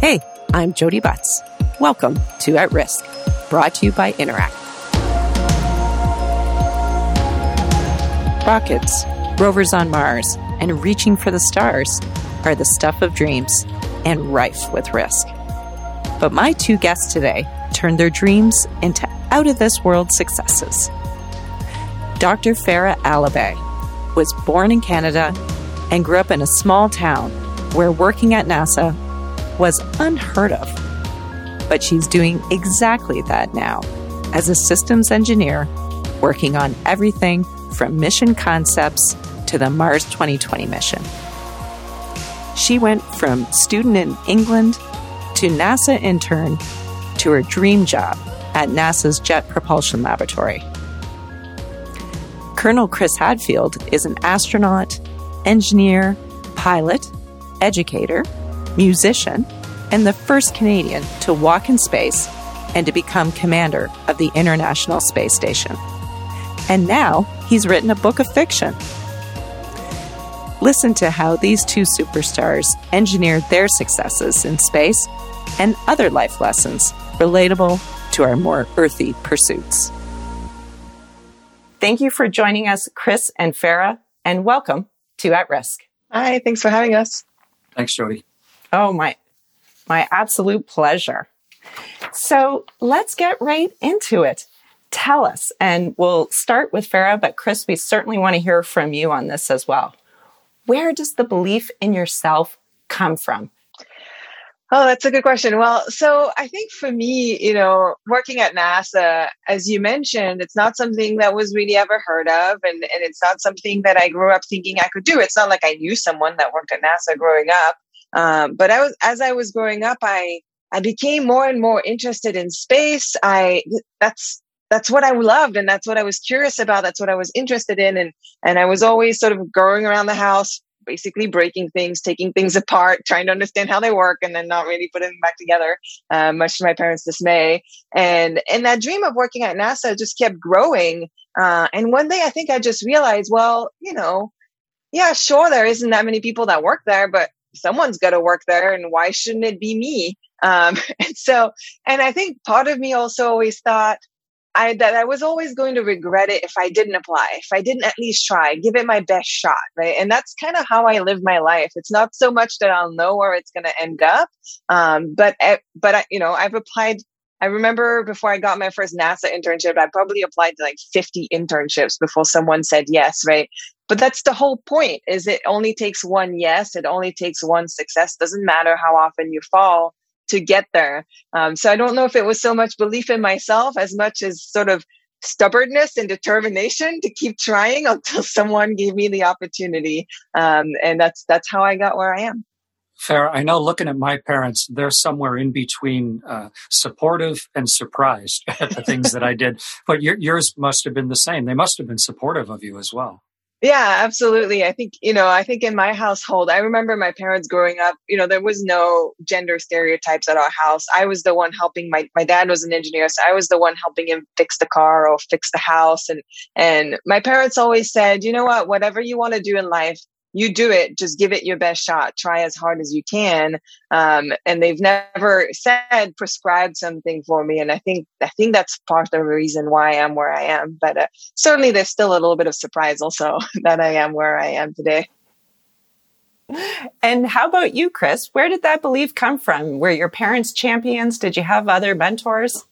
Hey, I'm Jodi Butts. Welcome to At Risk, brought to you by Interac. Rockets, rovers on Mars, and reaching for the stars are the stuff of dreams and rife with risk. But my two guests today turned their dreams into out of this world successes. Dr. Farah Alibay was born in Canada and grew up in a small town where working at NASA was unheard of. But she's doing exactly that now as a systems engineer, working on everything from mission concepts to the Mars 2020 mission. She went from student in England to NASA intern to her dream job at NASA's Jet Propulsion Laboratory. Colonel Chris Hadfield is an astronaut, engineer, pilot, educator, musician, and the first Canadian to walk in space and to become commander of the International Space Station. And now he's written a book of fiction. Listen to how these two superstars engineered their successes in space and other life lessons relatable to our more earthy pursuits. Thank you for joining us, Chris and Farah, and welcome to At Risk. Hi, thanks for having us. Thanks, Jodi. Oh, my, my absolute pleasure. So let's get right into it. Tell us, and we'll start with Farah, but Chris, we certainly want to hear from you on this as well. Where does the belief in yourself come from? Oh, that's a good question. Well, so I think for me, you know, working at NASA, as you mentioned, it's not something that was really ever heard of. And, and it's not something that I grew up thinking I could do. It's not like I knew someone that worked at NASA growing up. Um, but I was, as I was growing up, I, I became more and more interested in space. I, that's, that's what I loved and that's what I was curious about. That's what I was interested in. And, and I was always sort of going around the house, basically breaking things, taking things apart, trying to understand how they work, and then not really putting them back together, uh, much to my parents' dismay. And and that dream of working at NASA just kept growing. Uh, and one day, I think I just realized, well, you know, yeah, sure, there isn't that many people that work there, but someone's got to work there, and why shouldn't it be me? Um, and so, and I think part of me also always thought, I that I was always going to regret it if I didn't apply, if I didn't at least try, give it my best shot, right? And that's kind of how I live my life. It's not so much that I'll know where it's going to end up, um, but eh, but I, you know I've applied. I remember before I got my first NASA internship, I probably applied to like 50 internships before someone said yes, right? But that's the whole point is it only takes one yes. It only takes one success. Doesn't matter how often you fall to get there. Um, so I don't know if it was so much belief in myself as much as sort of stubbornness and determination to keep trying until someone gave me the opportunity. Um, and that's that's how I got where I am. Fair. I know looking at my parents, they're somewhere in between uh, supportive and surprised at the things that I did. But your, yours must have been the same. They must have been supportive of you as well. Yeah, absolutely. I think, you know, I think in my household, I remember my parents growing up, you know, there was no gender stereotypes at our house. I was the one helping my, my dad was an engineer. So I was the one helping him fix the car or fix the house. And, and my parents always said, you know what, whatever you want to do in life, you do it just give it your best shot. Try as hard as you can. Um, and they've never said prescribed something for me. And i think i think that's part of the reason why i am where i am. But uh, certainly there's still a little bit of surprise also that i am where i am today. And how about you chris? Where did that belief come from? Were your parents champions? Did you have other mentors?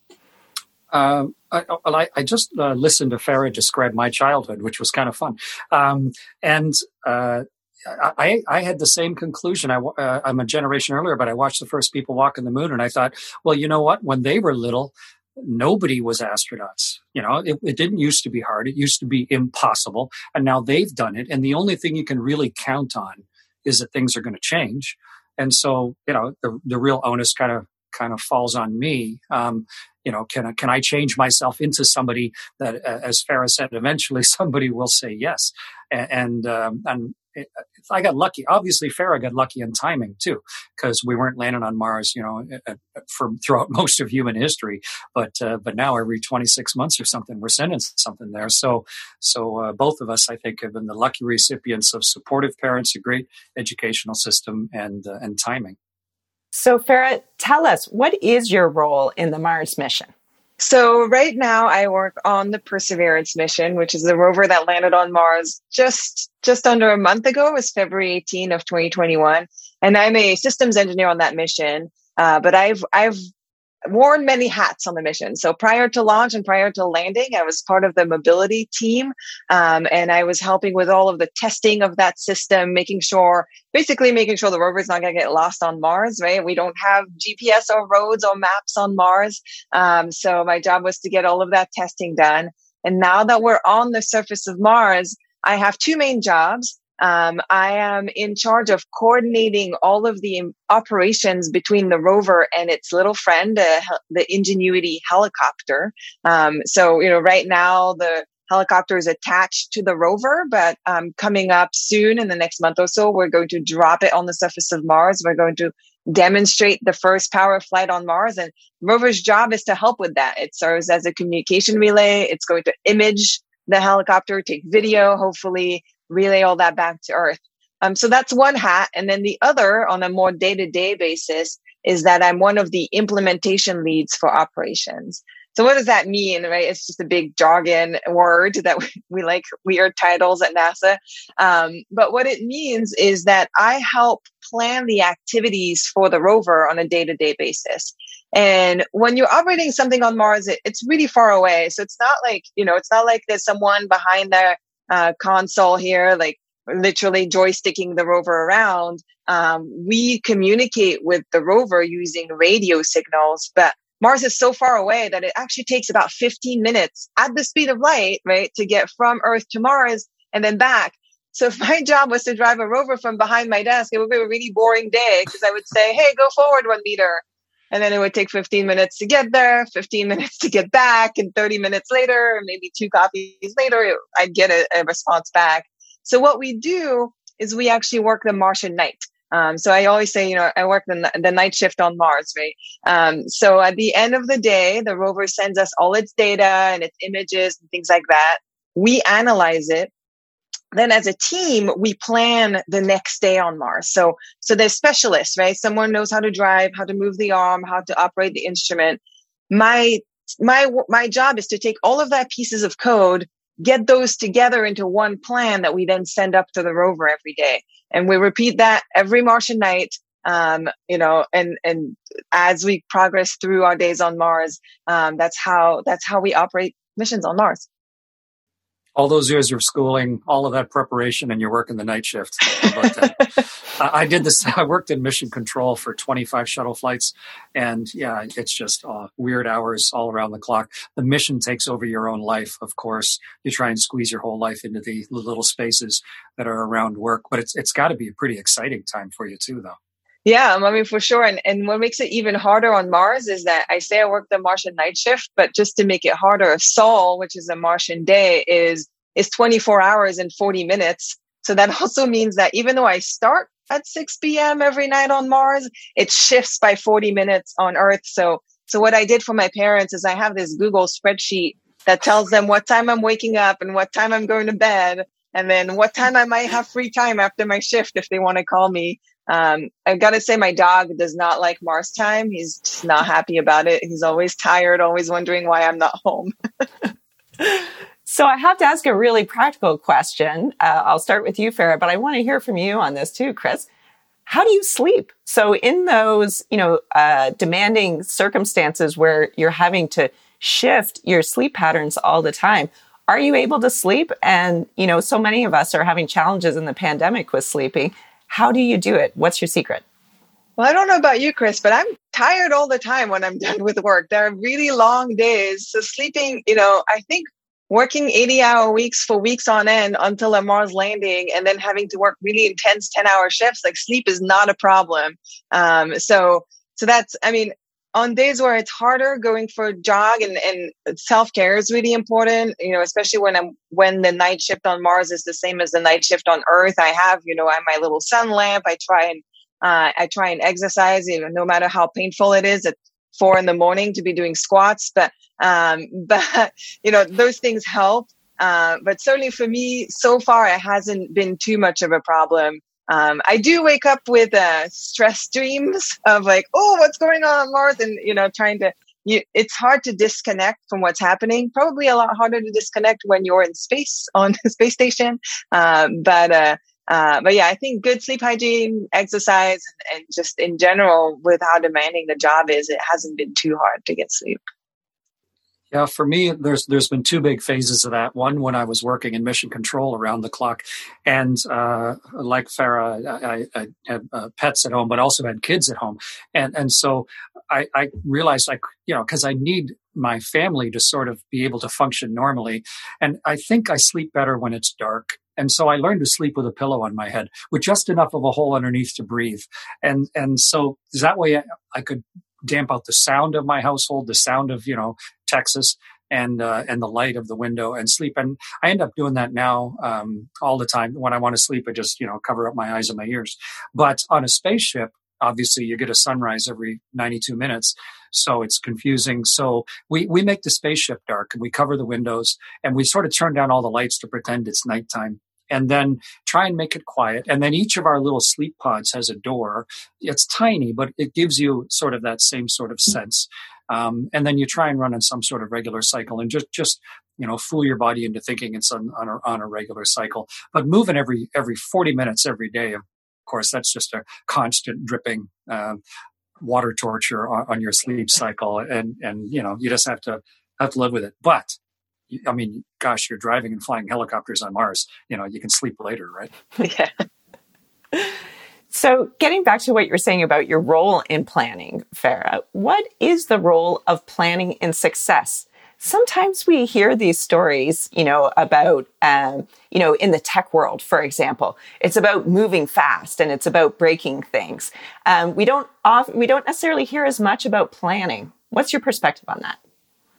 Um, I, I, I, just uh, listened to Farah describe my childhood, which was kind of fun. Um, and uh, I, I had the same conclusion. I, uh, I'm a generation earlier, but I watched the first people walk on the moon, and I thought, well, you know what? When they were little, nobody was astronauts. You know, it, it, didn't used to be hard. It used to be impossible, and now they've done it. And the only thing you can really count on is that things are going to change. And so, you know, the the real onus kind of kind of falls on me. Um, you know, can I, can I change myself into somebody that, uh, as Farah said, eventually somebody will say yes. And, and, um, and I got lucky. Obviously, Farah got lucky in timing too, because we weren't landing on Mars, you know, for throughout most of human history. But uh, but now every 26 months or something, we're sending something there. So so uh, both of us, I think, have been the lucky recipients of supportive parents, a great educational system, and uh, and timing. So, Farah, tell us what is your role in the Mars mission? So right now I work on the Perseverance mission, which is the rover that landed on Mars just just under a month ago. It was February 18 of 2021, and I'm a systems engineer on that mission. Uh, but I've I've worn many hats on the mission. So prior to launch and prior to landing, I was part of the mobility team. Um, and I was helping with all of the testing of that system, making sure, basically making sure the rover is not going to get lost on Mars, right? We don't have GPS or roads or maps on Mars. Um, so my job was to get all of that testing done. And now that we're on the surface of Mars, I have two main jobs. Um, I am in charge of coordinating all of the operations between the rover and its little friend, uh, the Ingenuity helicopter. Um, so, you know, right now the helicopter is attached to the rover, but um, coming up soon in the next month or so, we're going to drop it on the surface of Mars. We're going to demonstrate the first power flight on Mars. And rover's job is to help with that. It serves as a communication relay. It's going to image the helicopter, take video, hopefully relay all that back to Earth. Um, so that's one hat. And then the other on a more day to day basis is that I'm one of the implementation leads for operations. So what does that mean, right? It's just a big jargon word that we, we like weird titles at NASA. Um, but what it means is that I help plan the activities for the rover on a day to day basis. And when you're operating something on Mars, it, it's really far away. So it's not like, you know, it's not like there's someone behind the uh, console here, like literally joysticking the rover around. Um, we communicate with the rover using radio signals, but Mars is so far away that it actually takes about 15 minutes at the speed of light, right, to get from Earth to Mars and then back. So if my job was to drive a rover from behind my desk, it would be a really boring day because I would say, Hey, go forward one meter. And then it would take 15 minutes to get there, 15 minutes to get back, and 30 minutes later, maybe two copies later, I'd get a, a response back. So what we do is we actually work the Martian night. Um, so I always say, you know, I work the, the night shift on Mars, right? Um, so at the end of the day, the rover sends us all its data and its images and things like that. We analyze it then as a team, we plan the next day on Mars. So, so there's specialists, right? Someone knows how to drive, how to move the arm, how to operate the instrument. My, my, my job is to take all of that pieces of code, get those together into one plan that we then send up to the rover every day. And we repeat that every Martian night. Um, you know, and, and as we progress through our days on Mars, um, that's how, that's how we operate missions on Mars all those years of schooling, all of that preparation, and you're working the night shift. I did this. I worked in mission control for 25 shuttle flights, and yeah, it's just uh, weird hours all around the clock. The mission takes over your own life. Of course, you try and squeeze your whole life into the little spaces that are around work, but it's it's got to be a pretty exciting time for you too, though. Yeah, I mean, for sure. And, and what makes it even harder on Mars is that I say I work the Martian night shift, but just to make it harder, Sol, which is a Martian day, is, is 24 hours and 40 minutes. So that also means that even though I start at 6 p.m. every night on Mars, it shifts by 40 minutes on Earth. So, so what I did for my parents is I have this Google spreadsheet that tells them what time I'm waking up and what time I'm going to bed and then what time I might have free time after my shift if they want to call me. Um, I've got to say, my dog does not like Mars time. He's just not happy about it. He's always tired, always wondering why I'm not home. so I have to ask a really practical question. Uh, I'll start with you, Farah, but I want to hear from you on this too, Chris. How do you sleep? So in those, you know, uh, demanding circumstances where you're having to shift your sleep patterns all the time, are you able to sleep? And, you know, so many of us are having challenges in the pandemic with sleeping. How do you do it? What's your secret? Well, I don't know about you, Chris, but I'm tired all the time when I'm done with work. There are really long days. So sleeping, you know, I think working 80 hour weeks for weeks on end until a Mars landing and then having to work really intense 10 hour shifts, like sleep is not a problem. Um, so, so that's, I mean, on days where it's harder going for a jog and, and self-care is really important you know especially when i'm when the night shift on mars is the same as the night shift on earth. I have you know i my little sun lamp. I try and uh, i try and exercise you know no matter how painful it is at four in the morning to be doing squats. But um but you know those things help. Uh, but certainly for me so far it hasn't been too much of a problem Um, I do wake up with uh, stress dreams of like, oh, what's going on Mars, and you know, trying to. You, it's hard to disconnect from what's happening. Probably a lot harder to disconnect when you're in space on the space station. Um, but uh, uh, but yeah, I think good sleep hygiene, exercise, and, and just in general, with how demanding the job is, it hasn't been too hard to get sleep. Yeah, for me, there's there's been two big phases of that. One when I was working in mission control around the clock, and uh, like Farah, I, I had uh, pets at home, but also had kids at home, and and so I, I realized I you know because I need my family to sort of be able to function normally, and I think I sleep better when it's dark. And so I learned to sleep with a pillow on my head with just enough of a hole underneath to breathe. And, and so that way I, I could damp out the sound of my household, the sound of, you know, Texas and uh, and the light of the window and sleep. And I end up doing that now um, all the time. When I want to sleep, I just you know cover up my eyes and my ears. But on a spaceship, obviously you get a sunrise every 92 minutes, so it's confusing. So we we make the spaceship dark and we cover the windows and we sort of turn down all the lights to pretend it's nighttime and then try and make it quiet. And then each of our little sleep pods has a door. It's tiny, but it gives you sort of that same sort of sense. Um, and then you try and run on some sort of regular cycle and just, just, you know, fool your body into thinking it's on, on, a, on a regular cycle, but moving every, every 40 minutes every day. Of course, that's just a constant dripping, uh, water torture on, on your sleep cycle. And, and, you know, you just have to, have to live with it. But I mean, gosh, you're driving and flying helicopters on Mars. You know, you can sleep later, right? Yeah. So, getting back to what you're saying about your role in planning, Farah, what is the role of planning in success? Sometimes we hear these stories, you know, about, um, you know, in the tech world, for example, it's about moving fast and it's about breaking things. Um, we don't often, we don't necessarily hear as much about planning. What's your perspective on that?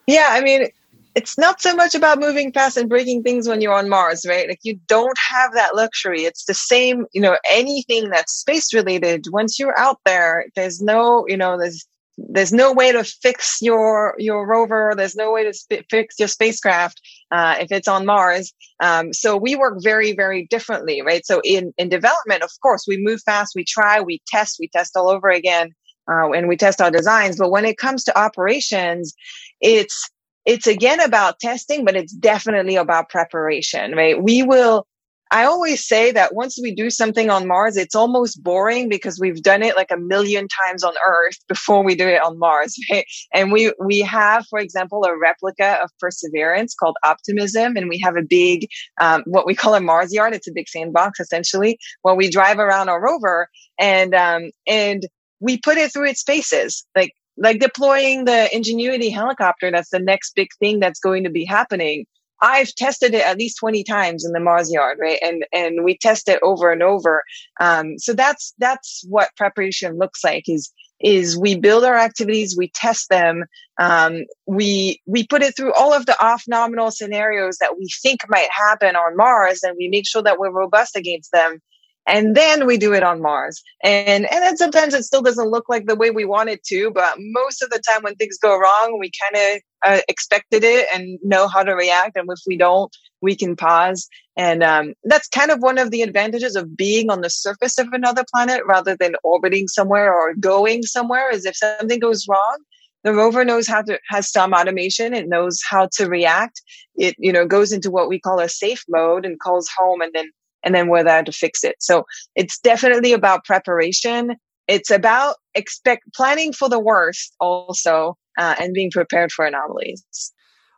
Yeah, I mean, it's not so much about moving fast and breaking things when you're on Mars, right? Like you don't have that luxury. It's the same, you know, anything that's space related. Once you're out there, there's no, you know, there's there's no way to fix your your rover. There's no way to sp- fix your spacecraft uh, if it's on Mars. Um, so we work very very differently, right? So in in development, of course, we move fast, we try, we test, we test all over again, uh, and we test our designs. But when it comes to operations, it's it's again about testing, but it's definitely about preparation, right? We will, I always say that once we do something on Mars, it's almost boring because we've done it like a million times on Earth before we do it on Mars, right? And we, we have, for example, a replica of Perseverance called Optimism, and we have a big, um, what we call a Mars yard. It's a big sandbox essentially, where we drive around our rover and, um, and we put it through its paces. Like like deploying the Ingenuity helicopter, that's the next big thing that's going to be happening. I've tested it at least 20 times in the Mars yard, right? And, and we test it over and over. Um, so that's, that's what preparation looks like is, is we build our activities, we test them, um, we, we put it through all of the off nominal scenarios that we think might happen on Mars and we make sure that we're robust against them and then we do it on Mars. And and then sometimes it still doesn't look like the way we want it to, but most of the time when things go wrong, we kind of uh, expected it and know how to react. And if we don't, we can pause. And um, that's kind of one of the advantages of being on the surface of another planet rather than orbiting somewhere or going somewhere. Is if something goes wrong, the rover knows how to has some automation it knows how to react it you know goes into what we call a safe mode and calls home and then and then we're there to fix it. So it's definitely about preparation. It's about expect planning for the worst also uh, and being prepared for anomalies.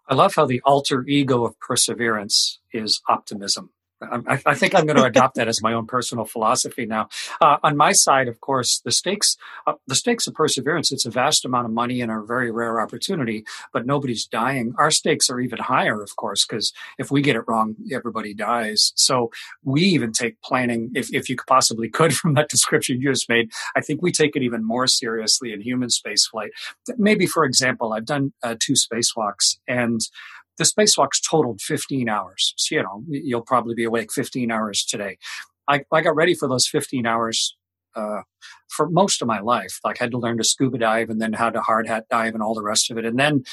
I love how the alter ego of perseverance is optimism. I, I, think I'm going to adopt that as my own personal philosophy now. Uh, on my side, of course, the stakes, uh, the stakes of perseverance, it's a vast amount of money and a very rare opportunity, but nobody's dying. Our stakes are even higher, of course, because if we get it wrong, everybody dies. So we even take planning, if, if you possibly could from that description you just made, I think we take it even more seriously in human spaceflight. Maybe, for example, I've done uh, two spacewalks and the spacewalks totaled 15 hours. So, you know, you'll probably be awake 15 hours today. I, I got ready for those 15 hours uh, for most of my life. Like, I had to learn to scuba dive and then how to hard hat dive and all the rest of it. And then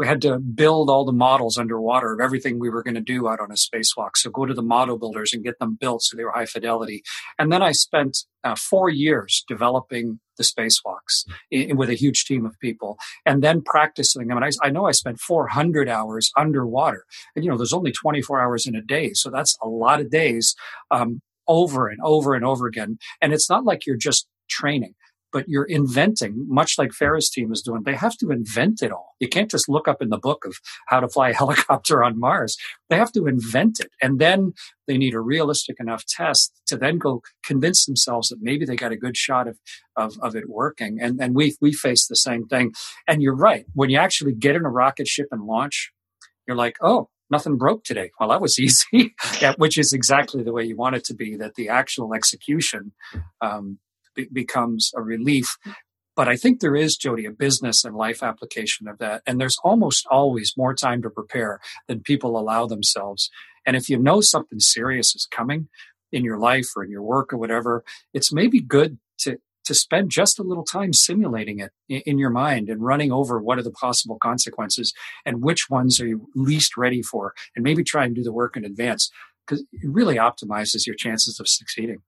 we had to build all the models underwater of everything we were going to do out on a spacewalk. So go to the model builders and get them built so they were high fidelity. And then I spent uh, four years developing the spacewalks in, with a huge team of people and then practicing them. And I, I know I spent 400 hours underwater. And, you know, there's only 24 hours in a day. So that's a lot of days um, over and over and over again. And it's not like you're just training but you're inventing, much like Farah's team is doing. They have to invent it all. You can't just look up in the book of how to fly a helicopter on Mars. They have to invent it. And then they need a realistic enough test to then go convince themselves that maybe they got a good shot of, of, of it working. And, and we, we face the same thing. And you're right. When you actually get in a rocket ship and launch, you're like, oh, nothing broke today. Well, that was easy, yeah, which is exactly the way you want it to be, that the actual execution um, be- becomes a relief. But I think there is, Jodi, a business and life application of that. And there's almost always more time to prepare than people allow themselves. And if you know something serious is coming in your life or in your work or whatever, it's maybe good to, to spend just a little time simulating it in, your mind and running over what are the possible consequences and which ones are you least ready for and maybe try and do the work in advance because it really optimizes your chances of succeeding.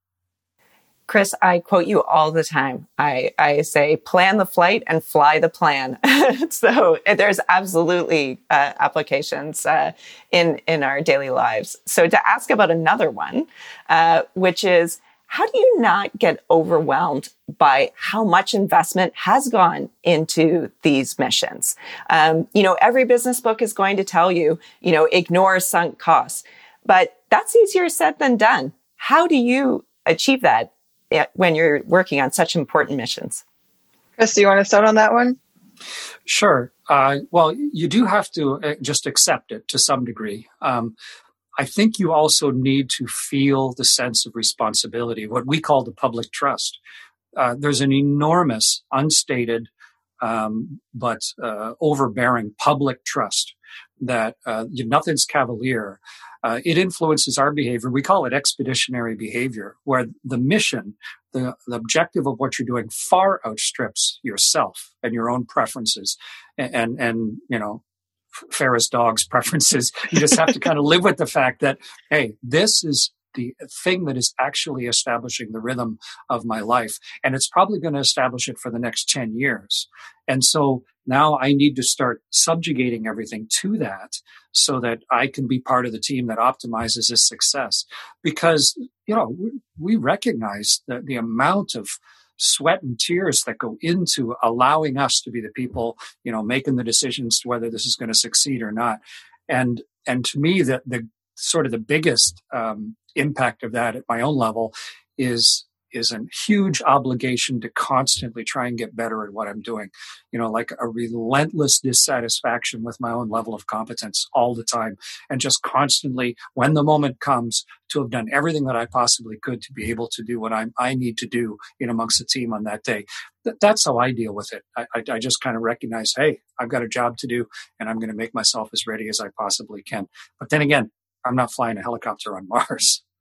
Chris, I quote you all the time. I, I say, plan the flight and fly the plan. so there's absolutely uh, applications uh, in, in our daily lives. So to ask about another one, uh, which is, how do you not get overwhelmed by how much investment has gone into these missions? Um, you know, every business book is going to tell you, you know, ignore sunk costs, but that's easier said than done. How do you achieve that when you're working on such important missions. Chris, do you want to start on that one? Sure. Uh, well, you do have to uh, just accept it to some degree. Um, I think you also need to feel the sense of responsibility, what we call the public trust. Uh, there's an enormous, unstated, um, but uh, overbearing public trust that uh, nothing's cavalier uh, it influences our behavior. We call it expeditionary behavior, where the mission, the, the objective of what you're doing far outstrips yourself and your own preferences and, and, and you know, Farah's dog's preferences. You just have to kind of live with the fact that, hey, this is the thing that is actually establishing the rhythm of my life. And it's probably going to establish it for the next 10 years. And so now I need to start subjugating everything to that so that I can be part of the team that optimizes this success. Because, you know, we recognize that the amount of sweat and tears that go into allowing us to be the people, you know, making the decisions to whether this is going to succeed or not. And, and to me, the, the sort of the biggest um, impact of that at my own level is is a huge obligation to constantly try and get better at what I'm doing. You know, like a relentless dissatisfaction with my own level of competence all the time. And just constantly, when the moment comes, to have done everything that I possibly could to be able to do what I'm, I need to do in amongst the team on that day. Th- that's how I deal with it. I, I, I just kind of recognize, hey, I've got a job to do and I'm going to make myself as ready as I possibly can. But then again, I'm not flying a helicopter on Mars.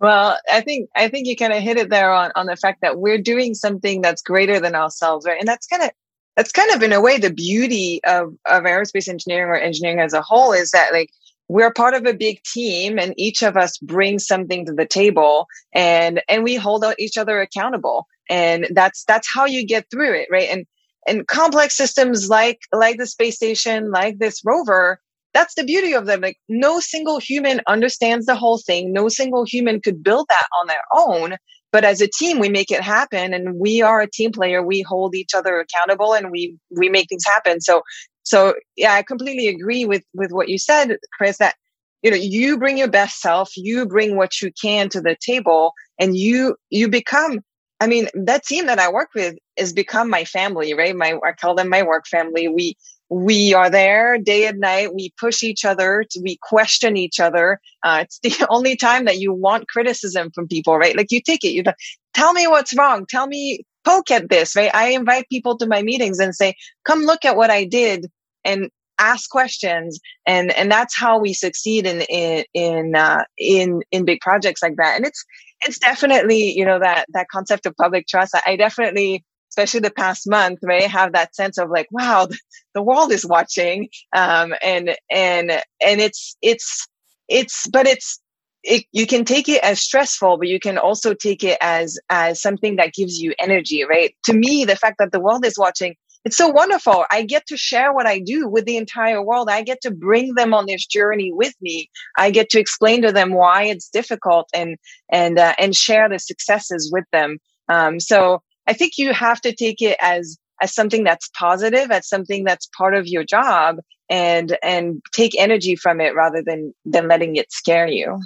Well, I think I think you kind of hit it there on, on the fact that we're doing something that's greater than ourselves, right? And that's kind of that's kind of in a way the beauty of of aerospace engineering or engineering as a whole is that like we're part of a big team and each of us brings something to the table and and we hold each other accountable and that's that's how you get through it right and and complex systems like like the space station like this rover that's the beauty of them. Like no single human understands the whole thing. No single human could build that on their own. But as a team, we make it happen and we are a team player. We hold each other accountable and we, we make things happen. So, so yeah, I completely agree with, with what you said, Chris, that, you know, you bring your best self, you bring what you can to the table and you, you become I mean, that team that I work with has become my family, right? My, I call them my work family. We, we are there day and night. We push each other. We question each other. Uh, it's the only time that you want criticism from people, right? Like you take it. You tell me what's wrong. Tell me poke at this, right? I invite people to my meetings and say, come look at what I did and ask questions. And, and that's how we succeed in, in, in, uh, in, in big projects like that. And it's, it's definitely, you know, that, that concept of public trust. I, I definitely especially the past month, right? Have that sense of like, wow, the world is watching. Um, and, and, and it's, it's, it's, but it's, it, you can take it as stressful, but you can also take it as, as something that gives you energy, right? To me, the fact that the world is watching, it's so wonderful. I get to share what I do with the entire world. I get to bring them on this journey with me. I get to explain to them why it's difficult and, and, uh, and share the successes with them. Um, so I think you have to take it as, as something that's positive, as something that's part of your job and, and take energy from it rather than, than letting it scare you.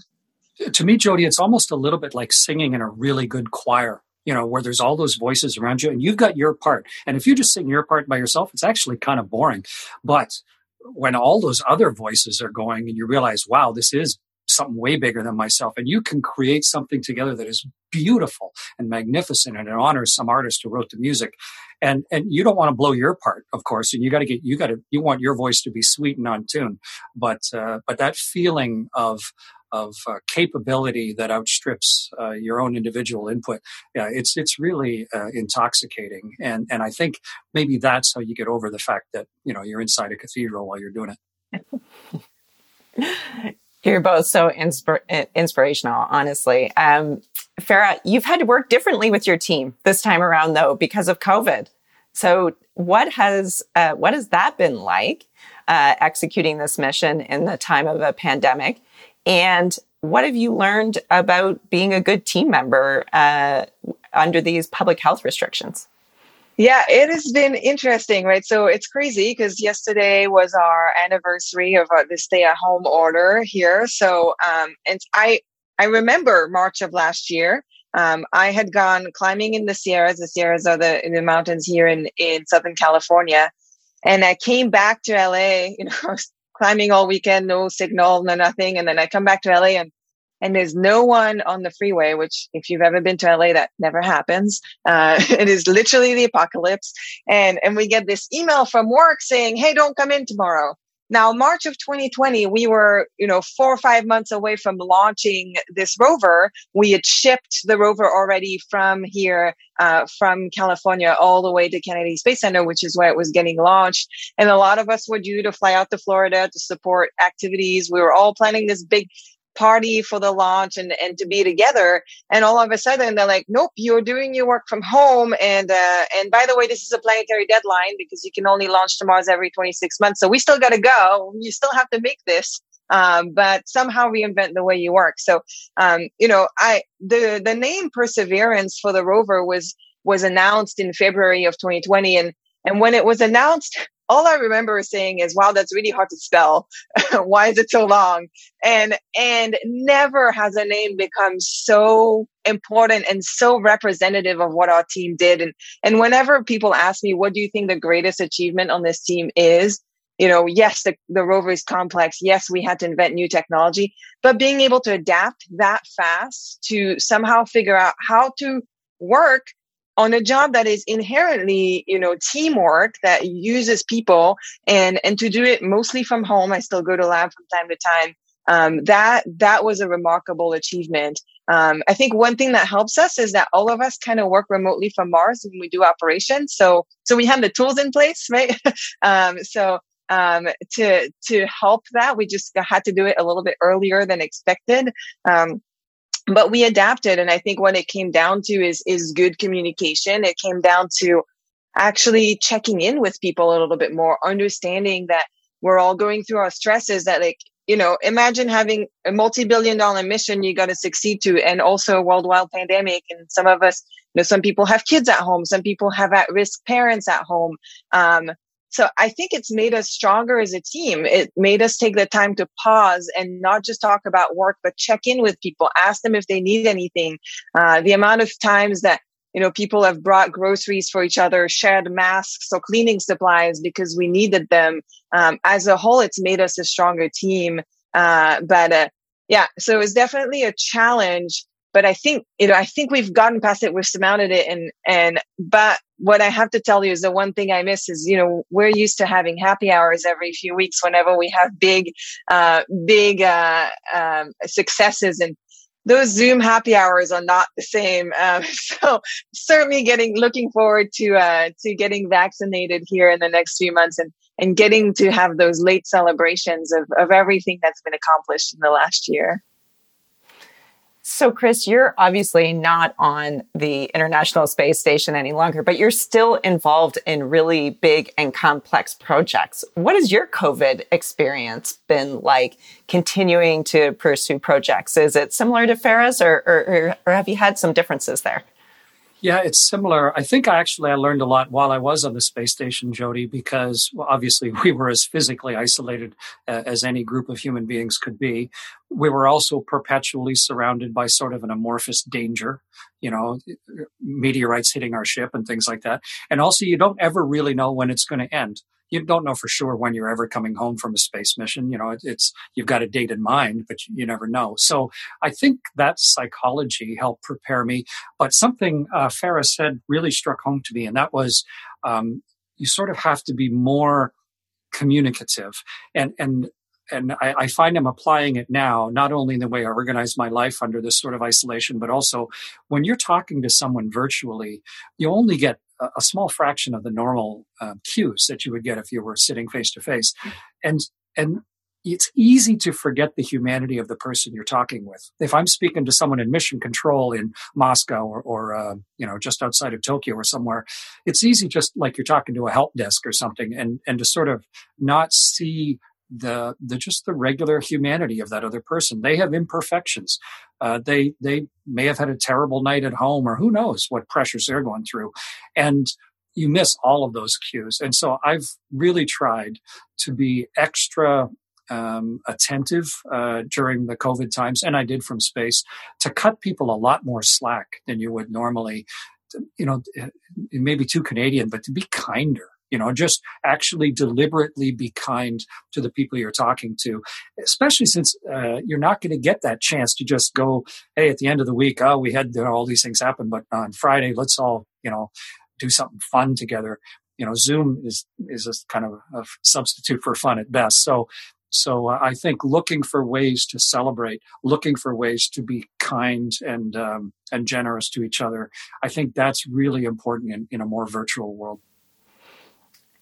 To me, Jodi, it's almost a little bit like singing in a really good choir you know, where there's all those voices around you and you've got your part. And if you just sing your part by yourself, it's actually kind of boring. But when all those other voices are going and you realize, wow, this is something way bigger than myself and you can create something together that is beautiful and magnificent and it honors some artist who wrote the music and and you don't want to blow your part of course and you got to get you got to you want your voice to be sweet and on tune but uh, but that feeling of of uh, capability that outstrips uh, your own individual input. Yeah, it's it's really uh, intoxicating, and and I think maybe that's how you get over the fact that you know you're inside a cathedral while you're doing it. you're both so inspir- inspirational, honestly. Um, Farah, you've had to work differently with your team this time around, though, because of COVID. So, what has uh, what has that been like? Uh, executing this mission in the time of a pandemic. And what have you learned about being a good team member uh, under these public health restrictions? Yeah, it has been interesting, right? So it's crazy because yesterday was our anniversary of uh, the stay-at-home order here. So, um, and I I remember March of last year. Um, I had gone climbing in the Sierras. The Sierras are the the mountains here in in Southern California, and I came back to LA. You know, climbing all weekend, no signal, no nothing. And then I come back to LA and and there's no one on the freeway, which if you've ever been to LA, that never happens. Uh, it is literally the apocalypse. And, and we get this email from work saying, Hey, don't come in tomorrow. Now, March of 2020, we were, you know, four or five months away from launching this rover. We had shipped the rover already from here, uh, from California all the way to Kennedy Space Center, which is where it was getting launched. And a lot of us were due to fly out to Florida to support activities. We were all planning this big party for the launch and, and to be together. And all of a sudden they're like, nope, you're doing your work from home. And, uh, and by the way, this is a planetary deadline because you can only launch to Mars every 26 months. So we still got to go. You still have to make this. Um, but somehow reinvent the way you work. So, um, you know, I, the, the name Perseverance for the rover was, was announced in February of 2020. And, and when it was announced, all I remember saying is, wow, that's really hard to spell. Why is it so long? And, and never has a name become so important and so representative of what our team did. And, and whenever people ask me, what do you think the greatest achievement on this team is? You know, yes, the, the rover is complex. Yes, we had to invent new technology, but being able to adapt that fast to somehow figure out how to work on a job that is inherently, you know, teamwork that uses people and, and to do it mostly from home. I still go to lab from time to time. Um, that, that was a remarkable achievement. Um, I think one thing that helps us is that all of us kind of work remotely from Mars when we do operations. So, so we have the tools in place, right? um, so, um, to to help that. We just had to do it a little bit earlier than expected. Um, but we adapted. And i think what it came down to is is good communication. It came down to actually checking in with people a little bit more understanding that we're all going through our stresses that like you know imagine having a multi-billion dollar mission you got to succeed to and also a worldwide pandemic. And some of us you know some people have kids at home some people have at risk parents at home. Um, so I think it's made us stronger as a team. It made us take the time to pause and not just talk about work, but check in with people, ask them if they need anything. Uh, the amount of times that you know people have brought groceries for each other, shared masks or cleaning supplies because we needed them. Um, as a whole, it's made us a stronger team. Uh, but uh, yeah, so it's definitely a challenge but I think, you know, I think we've gotten past it. We've surmounted it. And, and, but what I have to tell you is the one thing I miss is, you know, we're used to having happy hours every few weeks whenever we have big, uh, big, uh, um, successes. And those Zoom happy hours are not the same. Um, so certainly getting looking forward to uh, to getting vaccinated here in the next few months and and getting to have those late celebrations of, of everything that's been accomplished in the last year. So, Chris, you're obviously not on the International Space Station any longer, but you're still involved in really big and complex projects. What has your COVID experience been like continuing to pursue projects? Is it similar to Farah's or, or, or have you had some differences there? Yeah, it's similar. I think I actually I learned a lot while I was on the space station, Jodi, because well, obviously we were as physically isolated uh, as any group of human beings could be. We were also perpetually surrounded by sort of an amorphous danger, you know, meteorites hitting our ship and things like that. And also, you don't ever really know when it's going to end you don't know for sure when you're ever coming home from a space mission. You know, it, it's you've got a date in mind, but you, never know. So I think that psychology helped prepare me. But something uh, said really struck home to me, and that was um, you sort of have to be more communicative and and and I, I, find I'm applying it now, not only in the way I organize my life under this sort of isolation, but also when you're talking to someone virtually, you only get a, small fraction of the normal um, cues that you would get if you were sitting face to face, and and it's easy to forget the humanity of the person you're talking with. If I'm speaking to someone in mission control in Moscow or, or uh, you know just outside of Tokyo or somewhere, it's easy just like you're talking to a help desk or something, and and to sort of not see the the just the regular humanity of that other person. They have imperfections. Uh, they they may have had a terrible night at home, or who knows what pressures they're going through, and you miss all of those cues. And so I've really tried to be extra um, attentive uh, during the COVID times, and I did from space to cut people a lot more slack than you would normally. You know, maybe too Canadian, but to be kinder you know just actually deliberately be kind to the people you're talking to especially since uh, you're not going to get that chance to just go hey at the end of the week oh we had all these things happen but on friday let's all you know do something fun together you know zoom is is a kind of a substitute for fun at best so so uh, I think looking for ways to celebrate, looking for ways to be kind and um, and generous to each other, I think that's really important in, in a more virtual world.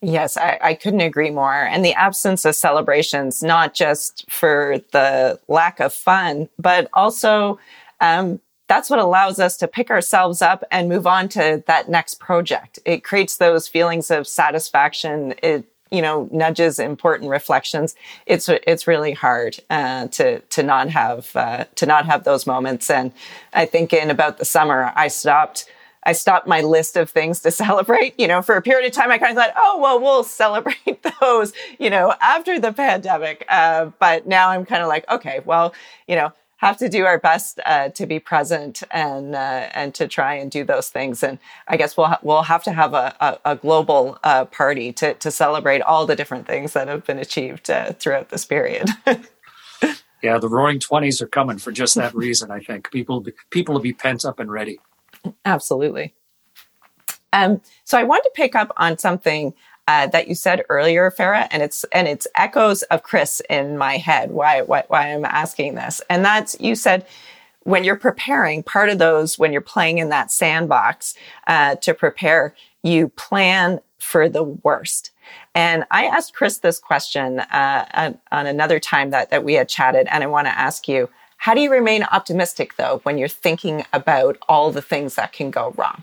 Yes, I, I, couldn't agree more. And the absence of celebrations, not just for the lack of fun, but also um, that's what allows us to pick ourselves up and move on to that next project. It creates those feelings of satisfaction. It you know nudges important reflections. It's it's really hard uh, to to not have uh, to not have those moments. And I think in about the summer, I stopped I stopped my list of things to celebrate. You know, for a period of time, I kind of thought, oh, well, we'll celebrate those, you know, after the pandemic. Uh, but now I'm kind of like, okay, well, you know, have to do our best uh, to be present and uh, and to try and do those things. And I guess we'll ha- we'll have to have a, a, a global uh, party to to celebrate all the different things that have been achieved uh, throughout this period. yeah, the Roaring Twenties are coming for just that reason. I think people people will be pent up and ready. Absolutely. Um, so I want to pick up on something uh, that you said earlier, Farah, and it's and it's echoes of Chris in my head. Why, why why I'm asking this, and that's you said when you're preparing. Part of those when you're playing in that sandbox uh, to prepare, you plan for the worst. And I asked Chris this question uh, on, on another time that that we had chatted, and I want to ask you how do you remain optimistic though when you're thinking about all the things that can go wrong?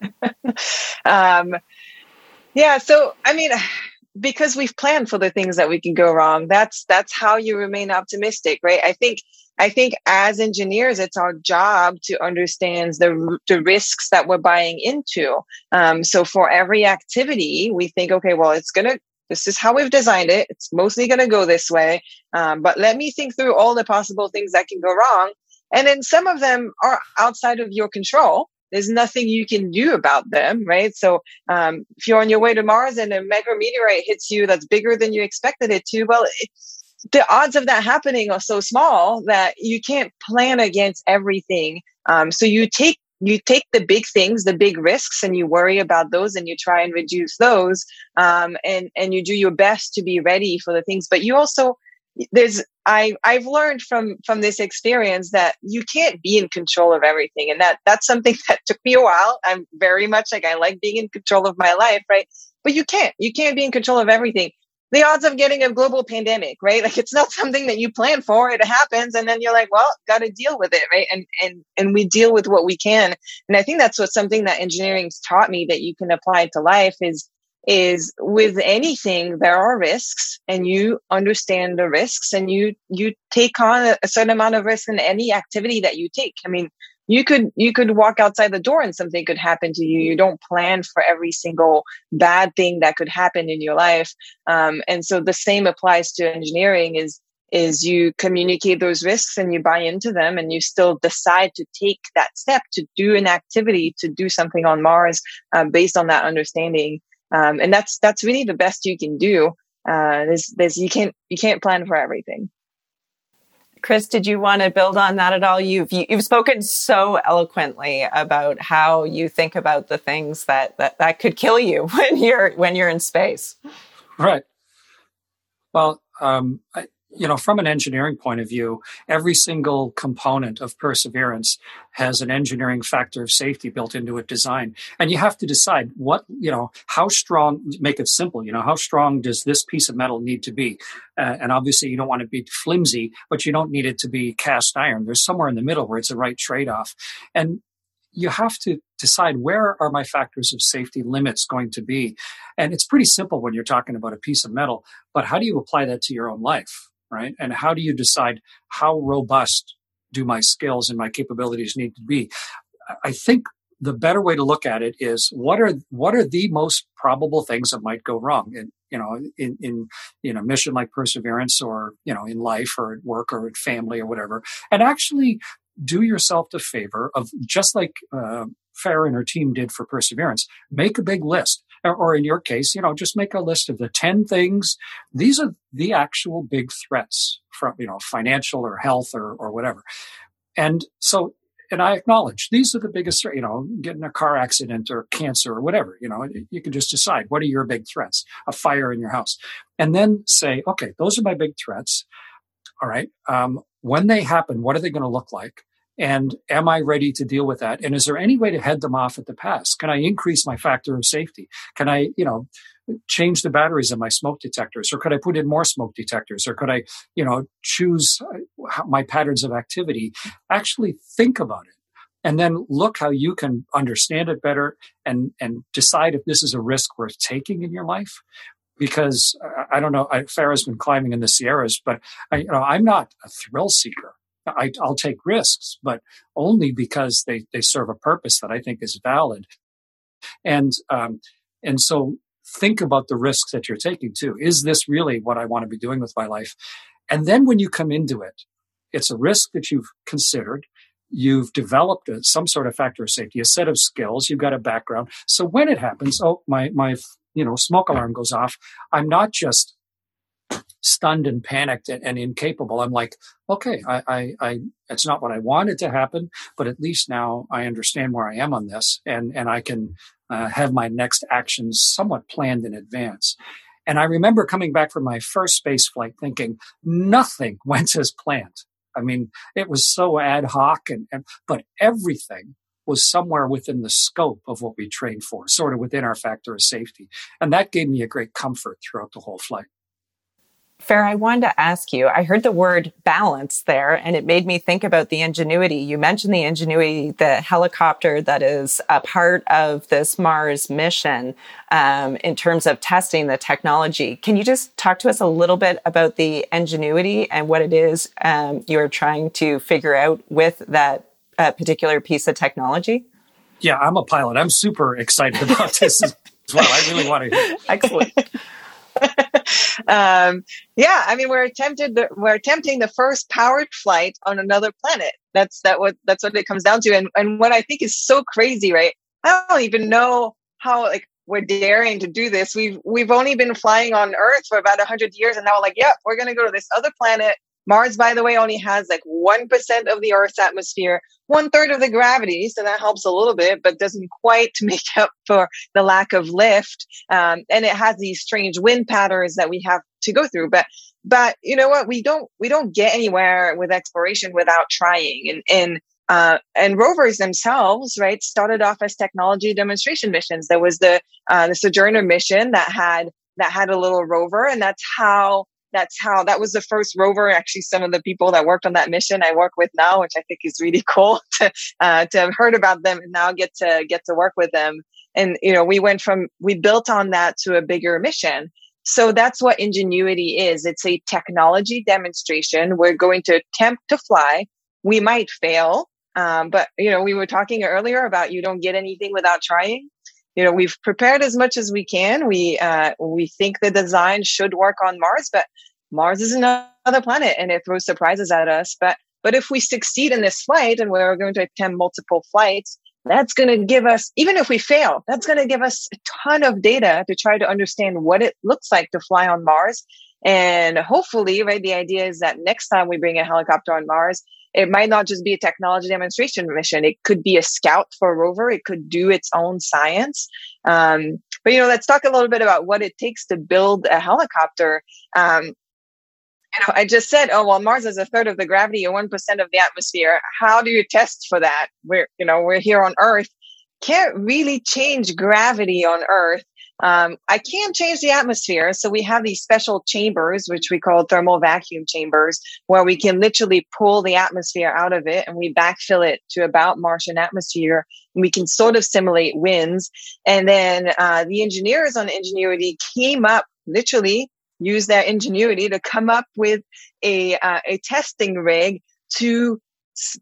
um, yeah, so I mean, because we've planned for the things that we can go wrong, that's that's how you remain optimistic, right? I think I think as engineers, it's our job to understand the the risks that we're buying into. Um, so for every activity, we think, okay, well, it's gonna this is how we've designed it. It's mostly going to go this way. Um, but let me think through all the possible things that can go wrong. And then some of them are outside of your control. There's nothing you can do about them, right? So, um, if you're on your way to Mars and a mega meteorite hits you that's bigger than you expected it to, well, it, the odds of that happening are so small that you can't plan against everything. Um, so you take you take the big things, the big risks, and you worry about those, and you try and reduce those, um, and and you do your best to be ready for the things. But you also there's I I've learned from from this experience that you can't be in control of everything, and that that's something that took me a while. I'm very much like I like being in control of my life, right? But you can't. You can't be in control of everything. The odds of getting a global pandemic, right? Like it's not something that you plan for. It happens, and then you're like, well, got to deal with it, right? And and and we deal with what we can. And I think that's what something that engineering's taught me that you can apply to life is is with anything there are risks and you understand the risks and you you take on a certain amount of risk in any activity that you take i mean you could you could walk outside the door and something could happen to you you don't plan for every single bad thing that could happen in your life um, and so the same applies to engineering is is you communicate those risks and you buy into them and you still decide to take that step to do an activity to do something on mars um, based on that understanding um, and that's that's really the best you can do. Uh, there's there's you can't you can't plan for everything. Chris, did you want to build on that at all? You've you've spoken so eloquently about how you think about the things that that, that could kill you when you're when you're in space. Right. Well, um, I, you know, from an engineering point of view, every single component of perseverance has an engineering factor of safety built into it design. And you have to decide what, you know, how strong, make it simple, you know, how strong does this piece of metal need to be? Uh, and obviously you don't want to be flimsy, but you don't need it to be cast iron. There's somewhere in the middle where it's the right trade off. And you have to decide where are my factors of safety limits going to be. And it's pretty simple when you're talking about a piece of metal, but how do you apply that to your own life? Right? And how do you decide how robust do my skills and my capabilities need to be? I think the better way to look at it is what are what are the most probable things that might go wrong in you know in in in a mission like perseverance or you know in life or at work or at family or whatever and actually do yourself the favor of just like uh, and her team did for perseverance make a big list or in your case, you know, just make a list of the 10 things. These are the actual big threats from, you know, financial or health or, or whatever. And so, and I acknowledge these are the biggest, you know, getting a car accident or cancer or whatever, you know, you can just decide what are your big threats, a fire in your house, and then say, okay, those are my big threats. All right. Um, when they happen, what are they going to look like? And am I ready to deal with that? And is there any way to head them off at the pass? Can I increase my factor of safety? Can I, you know, change the batteries in my smoke detectors or could I put in more smoke detectors or could I, you know, choose uh, my patterns of activity? Actually think about it and then look how you can understand it better and and decide if this is a risk worth taking in your life because uh, I don't know I, Farah's been climbing in the Sierras but I, you know I'm not a thrill seeker I, will take risks, but only because they, they serve a purpose that I think is valid. And, um, and so think about the risks that you're taking too. Is this really what I want to be doing with my life? And then when you come into it, it's a risk that you've considered. You've developed some sort of factor of safety, a set of skills. You've got a background. So when it happens, oh, my, my, you know, smoke alarm goes off. I'm not just stunned and panicked and, and incapable. I'm like, okay, I, I, I, it's not what I wanted to happen, but at least now I understand where I am on this and, and I can uh, have my next actions somewhat planned in advance. And I remember coming back from my first space flight thinking nothing went as planned. I mean, it was so ad hoc and, and but everything was somewhere within the scope of what we trained for, sort of within our factor of safety. And that gave me a great comfort throughout the whole flight. Farah, I wanted to ask you, I heard the word balance there and it made me think about the ingenuity. You mentioned the ingenuity, the helicopter that is a part of this Mars mission um, in terms of testing the technology. Can you just talk to us a little bit about the ingenuity and what it is um, you're trying to figure out with that uh, particular piece of technology? Yeah, I'm a pilot. I'm super excited about this as well. I really want to. Excellent. Um, yeah, I mean, we're attempted we're attempting the first powered flight on another planet. That's that what that's what it comes down to. And and what I think is so crazy, right? I don't even know how like we're daring to do this. We've we've only been flying on Earth for about hundred years, and now we're like, yeah, we're gonna go to this other planet Mars, by the way, only has like 1% of the Earth's atmosphere, one third of the gravity. So that helps a little bit, but doesn't quite make up for the lack of lift. Um, and it has these strange wind patterns that we have to go through. But but you know what? We don't we don't get anywhere with exploration without trying. And and uh, and rovers themselves, right, started off as technology demonstration missions. There was the uh, the Sojourner mission that had that had a little rover, and that's how that's how that was the first rover. Actually, some of the people that worked on that mission I work with now, which I think is really cool to uh, to have heard about them and now get to get to work with them. And you know, we went from we built on that to a bigger mission. So that's what ingenuity is. It's a technology demonstration. We're going to attempt to fly. We might fail. Um, but you know, we were talking earlier about you don't get anything without trying. You know, we've prepared as much as we can. We uh, we think the design should work on Mars, but Mars is another planet and it throws surprises at us. But but if we succeed in this flight and we're going to attempt multiple flights, that's going to give us, even if we fail, that's going to give us a ton of data to try to understand what it looks like to fly on Mars. And hopefully, right, the idea is that next time we bring a helicopter on Mars, it might not just be a technology demonstration mission. It could be a scout for a rover. It could do its own science. Um, but, you know, let's talk a little bit about what it takes to build a helicopter. Um, you know, I just said, oh, well, Mars has a third of the gravity and 1% of the atmosphere. How do you test for that? We're, you know, we're here on Earth. Can't really change gravity on Earth. Um, I can change the atmosphere. So we have these special chambers, which we call thermal vacuum chambers, where we can literally pull the atmosphere out of it and we backfill it to about Martian atmosphere. And we can sort of simulate winds. And then uh, the engineers on Ingenuity came up, literally use their ingenuity to come up with a uh, a testing rig to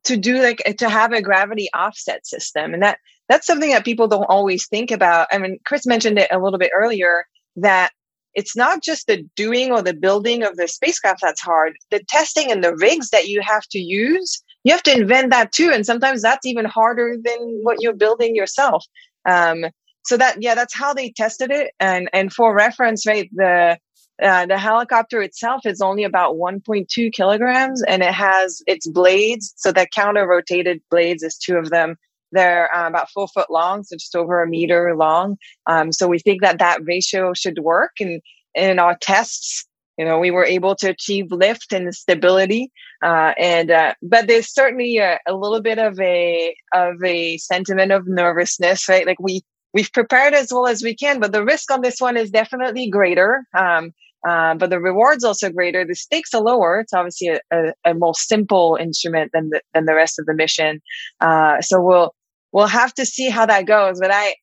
to do like to have a gravity offset system and that that's something that people don't always think about. I mean, Chris mentioned it a little bit earlier that it's not just the doing or the building of the spacecraft that's hard. The testing and the rigs that you have to use, you have to invent that too. And sometimes that's even harder than what you're building yourself. Um, so that, yeah, that's how they tested it. And, and for reference, right, the, uh, the helicopter itself is only about 1.2 kilograms and it has its blades. So the counter rotated blades is two of them they're uh, about four foot long, so just over a meter long. Um, so we think that that ratio should work. And in our tests, you know, we were able to achieve lift and stability. Uh, and uh, but there's certainly a, a, little bit of a of a sentiment of nervousness, right? Like we we've prepared as well as we can, but the risk on this one is definitely greater. Um, uh, but the reward's also greater. The stakes are lower. It's obviously a, a, a more simple instrument than the, than the rest of the mission. Uh, so we'll we'll have to see how that goes. But I,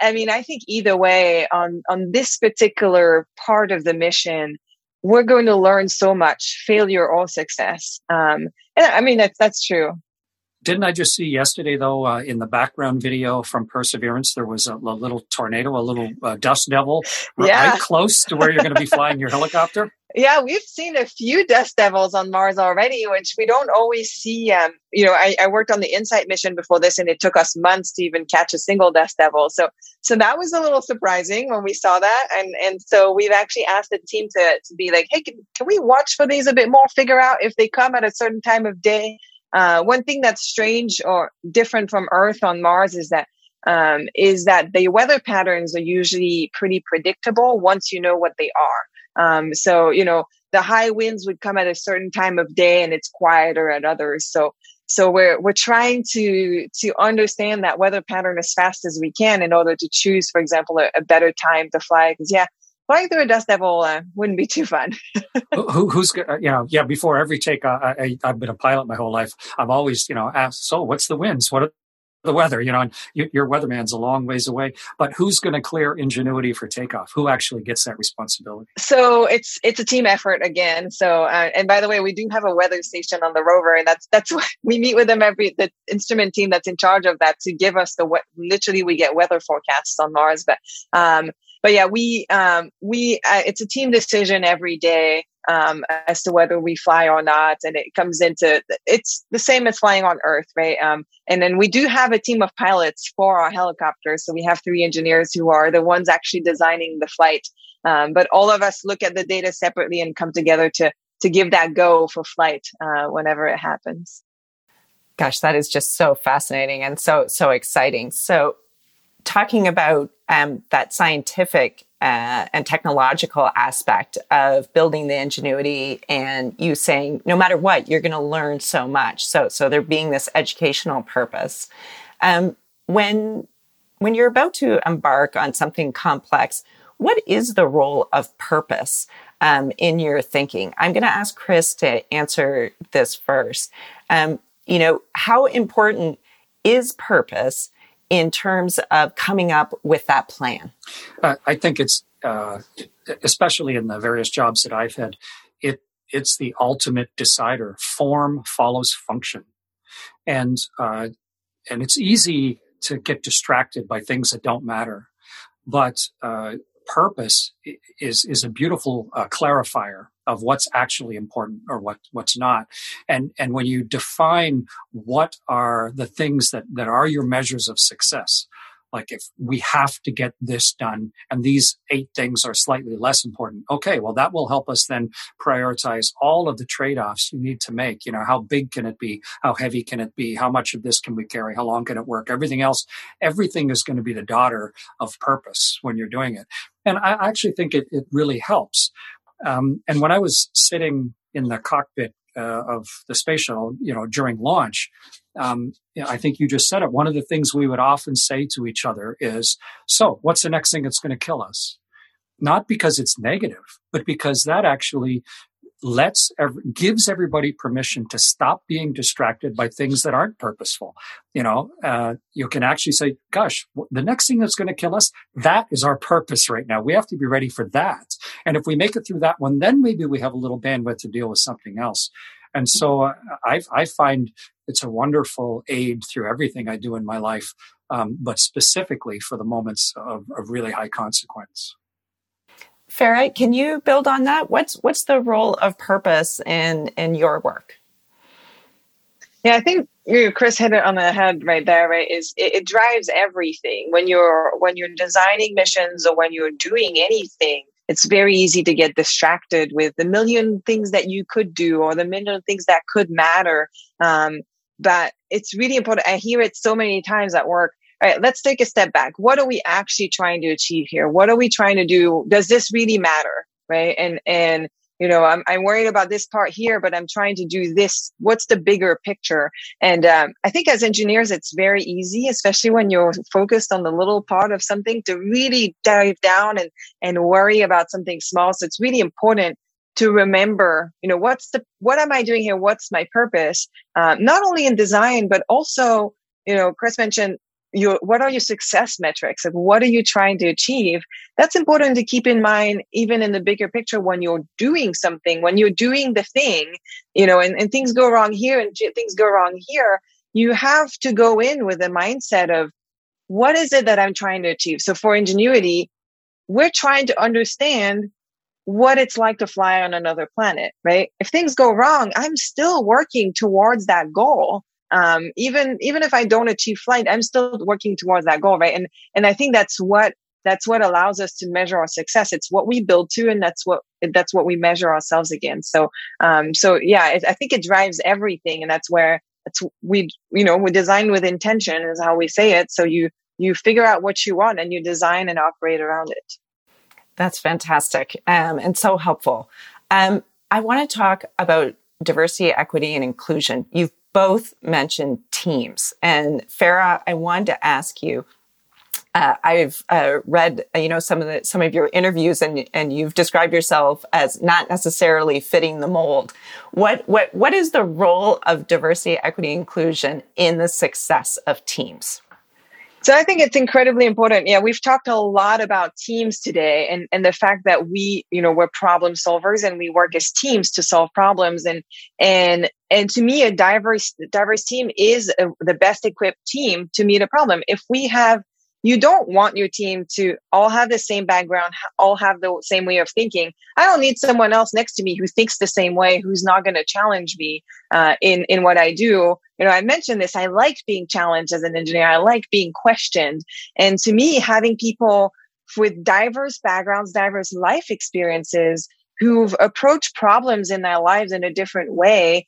I mean, I think either way on, on this particular part of the mission, we're going to learn so much, failure or success. Um, and I mean, that's, that's true. Didn't I just see yesterday, though, uh, in the background video from Perseverance, there was a, a little tornado, a little uh, dust devil, yeah. right close to where you're going to be flying your helicopter? Yeah, we've seen a few dust devils on Mars already, which we don't always see. Um, you know, I, I, worked on the InSight mission before this, and it took us months to even catch a single dust devil. So, so that was a little surprising when we saw that, and and so we've actually asked the team to to be like, hey, can, can we watch for these a bit more? Figure out if they come at a certain time of day. Uh, one thing that's strange or different from Earth on Mars is that um, is that the weather patterns are usually pretty predictable once you know what they are. Um, so, you know, the high winds would come at a certain time of day and it's quieter at others. So, so we're, we're trying to, to understand that weather pattern as fast as we can in order to choose, for example, a, a better time to fly. Cause yeah, flying through a dust devil uh, wouldn't be too fun. Who, who's uh, you know yeah before every take uh, I, have been a pilot my whole life. I've always you know asked so what's the winds? What are the weather, you know, and you, your weatherman's a long ways away. But who's going to clear ingenuity for takeoff? Who actually gets that responsibility? So it's it's a team effort again. So uh, and by the way, we do have a weather station on the rover, and that's that's why we meet with them every the instrument team that's in charge of that to give us the literally we get weather forecasts on Mars, but um, but yeah, we um, we uh, it's a team decision every day um, as to whether we fly or not, and it comes into it's the same as flying on Earth, right? Um, and then we do have a team of pilots for our helicopters, so we have three engineers who are the ones actually designing the flight. Um, but all of us look at the data separately and come together to to give that go for flight uh, whenever it happens. Gosh, that is just so fascinating and so so exciting. So talking about um, that scientific uh, and technological aspect of building the ingenuity and you saying no matter what you're going to learn so much. So so there being this educational purpose. Um, when when you're about to embark on something complex what is the role of purpose um, in your thinking? I'm going to ask chris to answer this first. Um, you know how important is purpose in terms of coming up with that plan? Uh, I think it's, uh, especially in the various jobs that I've had, it it's the ultimate decider. Form follows function, and uh, and it's easy to get distracted by things that don't matter, but uh, purpose is is a beautiful uh, clarifier of what's actually important or what what's not. And and when you define what are the things that that are your measures of success like if we have to get this done and these eight things are slightly less important okay well that will help us then prioritize all of the trade-offs you need to make. You know how big can it be? How heavy can it be? How much of this can we carry? How long can it work? Everything else everything is going to be the daughter of purpose when you're doing it. And i actually think it, it really helps um, and when i was sitting in the cockpit uh, of the space shuttle, you know, during launch, um, you know, I think you just said it. One of the things we would often say to each other is, "So, what's the next thing that's going to kill us?" Not because it's negative, but because that actually lets gives everybody permission to stop being distracted by things that aren't purposeful. You know uh, you can actually say gosh the next thing that's going to kill us that is our purpose right now. We have to be ready for that. And if we make it through that one then maybe we have a little bandwidth to deal with something else. And so uh, I, I find it's a wonderful aid through everything i do in my life um, but specifically for the moments of, of really high consequence Farah, can you build on that? What's what's the role of purpose in in your work? Yeah, I think you Chris hit it on the head right there. Right, is it, it drives everything when you're when you're designing missions or when you're doing anything. It's very easy to get distracted with the million things that you could do or the million things that could matter. Um, but it's really important. I hear it so many times at work let's take a step back. What are we actually trying to achieve here? What are we trying to do? Does this really matter? Right. And, and, you know, I'm, I'm worried about this part here, but I'm trying to do this. What's the bigger picture? And um, I think as engineers, it's very easy, especially when you're focused on the little part of something, to really dive down and, and worry about something small. So it's really important to remember, you know, what's the, what am I doing here? What's my purpose? Uh, not only in design, but also, you know, Chris mentioned your what are your success metrics? Like what are you trying to achieve? That's important to keep in mind even in the bigger picture when you're doing something when you're doing the thing you know and, and things go wrong here and things go wrong here. You have to go in with a mindset of what is it that i'm trying to achieve? So for ingenuity we're trying to understand what it's like to fly on another planet right? If things go wrong i'm still working towards that goal um, even even if I don't achieve flight, I'm still working towards that goal, right? And and I think that's what that's what allows us to measure our success. It's what we build to, and that's what that's what we measure ourselves against. So um, so yeah, it, I think it drives everything, and that's where that's we you know we design with intention is how we say it. So you you figure out what you want and you design and operate around it. That's fantastic um, and so helpful. Um, I want to talk about diversity, equity, and inclusion. You've both mentioned teams. And Farah, I wanted to ask you. Uh, I've uh, read, uh, you know, some of the some of your interviews, and and you've described yourself as not necessarily fitting the mold. What what what is the role of diversity, equity, inclusion in the success of teams? So I think it's incredibly important. Yeah, we've talked a lot about teams today and, and the fact that we, you know, we're problem solvers and we work as teams to solve problems. And, and, and to me, a diverse, diverse team is a, the best equipped team to meet a problem. If we have you don't want your team to all have the same background, all have the same way of thinking. I don't need someone else next to me who thinks the same way, who's not going to challenge me uh, in in what I do. You know, I mentioned this. I like being challenged as an engineer. I like being questioned, and to me, having people with diverse backgrounds, diverse life experiences who've approached problems in their lives in a different way